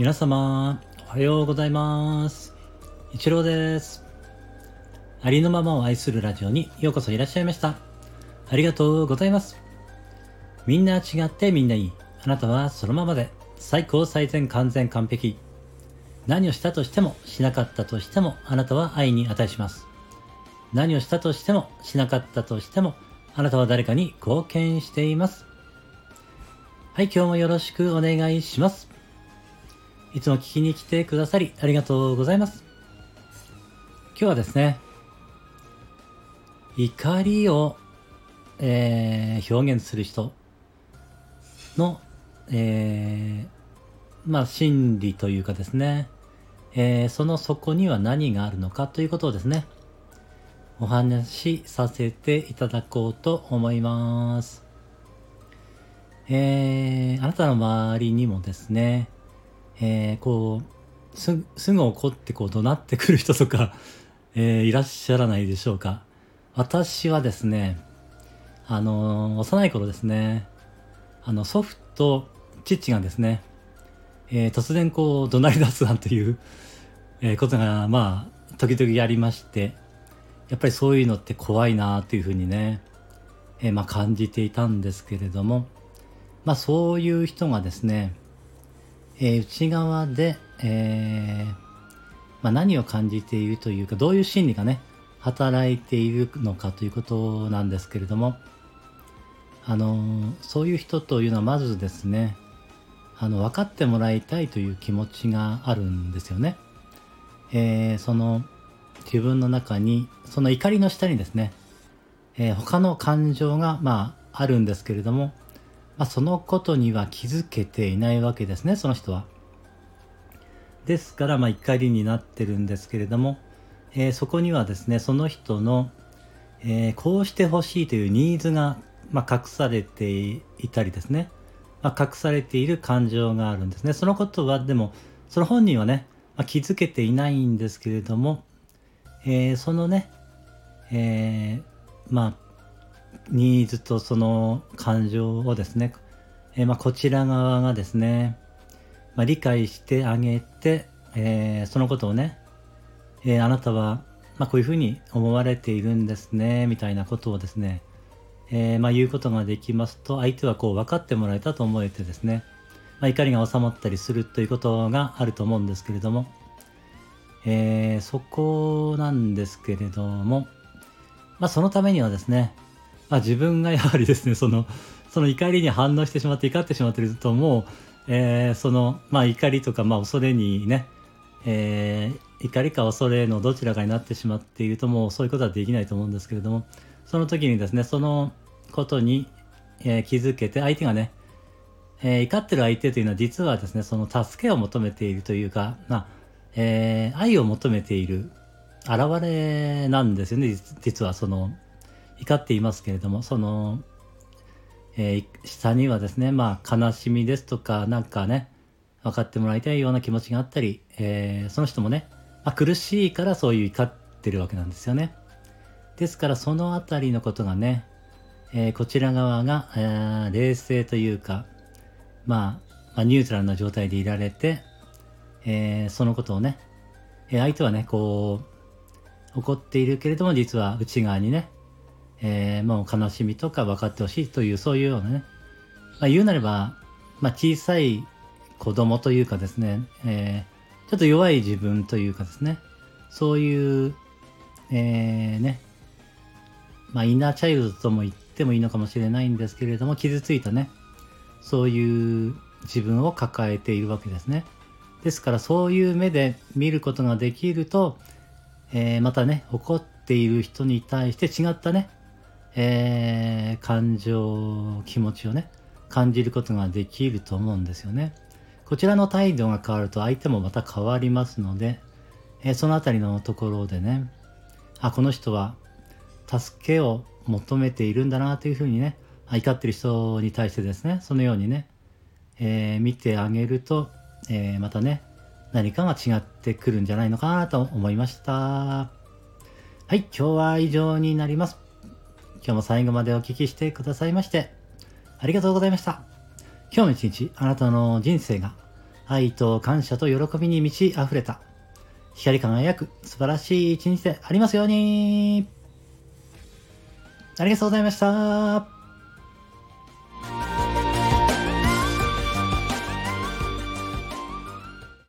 皆様、おはようございます。一郎です。ありのままを愛するラジオにようこそいらっしゃいました。ありがとうございます。みんな違ってみんないい。あなたはそのままで最高最善完全完璧。何をしたとしてもしなかったとしてもあなたは愛に値します。何をしたとしてもしなかったとしてもあなたは誰かに貢献しています。はい、今日もよろしくお願いします。いつも聞きに来てくださりありがとうございます。今日はですね、怒りを、えー表現する人の、えーまあ心理というかですね、えーその底には何があるのかということをですね、お話しさせていただこうと思います。えーあなたの周りにもですね、えーこう、すぐ、怒ってこう怒鳴ってくる人とか、えーいらっしゃらないでしょうか。私はですね、あの幼い頃ですね、あの、祖父と父がですね、えー突然こう怒鳴り出すなんていう、えことが、まあ、時々ありまして、やっぱりそういうのって怖いなというふうにね、えまあ感じていたんですけれども、まあそういう人がですね、えー内側で、えーまあ、何を感じているというか、どういう心理がね、働いているのかということなんですけれども、あのそういう人というのはまずですね、あの、分かってもらいたいという気持ちがあるんですよね。えーその、自分の中に、その怒りの下にですね、えー他の感情が、まあ、あるんですけれども、まあ、そのことには気づけていないわけですね、その人は。ですから、まあ、怒りになってるんですけれども、えーそこにはですね、その人の、えーこうしてほしいというニーズが、まあ、隠されていたりですね、まあ、隠されている感情があるんですね。そのことは、でも、その本人はね、まあ、気づけていないんですけれども、えーそのね、えまあ、ニーズとその感情をですね、えーまあ、こちら側がですね、まあ、理解してあげて、えーそのことをね、えーあなたは、まあ、こういうふうに思われているんですね、みたいなことをですね、えまあ、言うことができますと、相手はこう分かってもらえたと思えてですね、ま、怒りが収まったりするということがあると思うんですけれども、えそこなんですけれども、ま、そのためにはですね、あ、自分がやはりですね、その、その怒りに反応してしまって怒ってしまっているともう、えーその、まあ、怒りとか、まあ、恐れにね、えー怒りか恐れのどちらかになってしまっているともうそういうことはできないと思うんですけれども、その時にですね、そのことに、えー気づけて、相手がね、え怒ってる相手というのは実はですね、その助けを求めているというか、まあ、え愛を求めている現れなんですよね、実実はその、怒っていますけれども、その、えー下にはですね、まあ、悲しみですとか、なんかね、分かってもらいたいような気持ちがあったり、えーその人もね、まあ、苦しいからそういう怒ってるわけなんですよね。ですから、そのあたりのことがね、えーこちら側が、えー冷静というか、まあ、まあ、ニュートラルな状態でいられて、えそのことをね、え相手はね、こう、怒っているけれども、実は内側にね、えーもう悲しみとか分かってほしいという、そういうようなね、まあ、言うなれば、まあ、小さい子供というかですね、えーちょっと弱い自分というかですね、そういう、えーね、まあ、インナーチャイルドとも言ってもいいのかもしれないんですけれども、傷ついたね、そういう自分を抱えているわけですね。ですから、そういう目で見ることができると、えーまたね、怒っている人に対して違ったね、えー感情、気持ちをね、感じることができると思うんですよね。こちらの態度が変わると相手もまた変わりますので、えーそのあたりのところでね、あ、この人は助けを求めているんだなというふうにね、怒ってる人に対してですね、そのようにね、えー見てあげると、えまたね、何かが違ってくるんじゃないのかなと思いました。はい、今日は以上になります。今日も最後までお聞きしてくださいまして、ありがとうございました。今日の一日、あなたの人生が愛と感謝と喜びに満ち溢れた、光り輝く素晴らしい一日でありますように。ありがとうございました。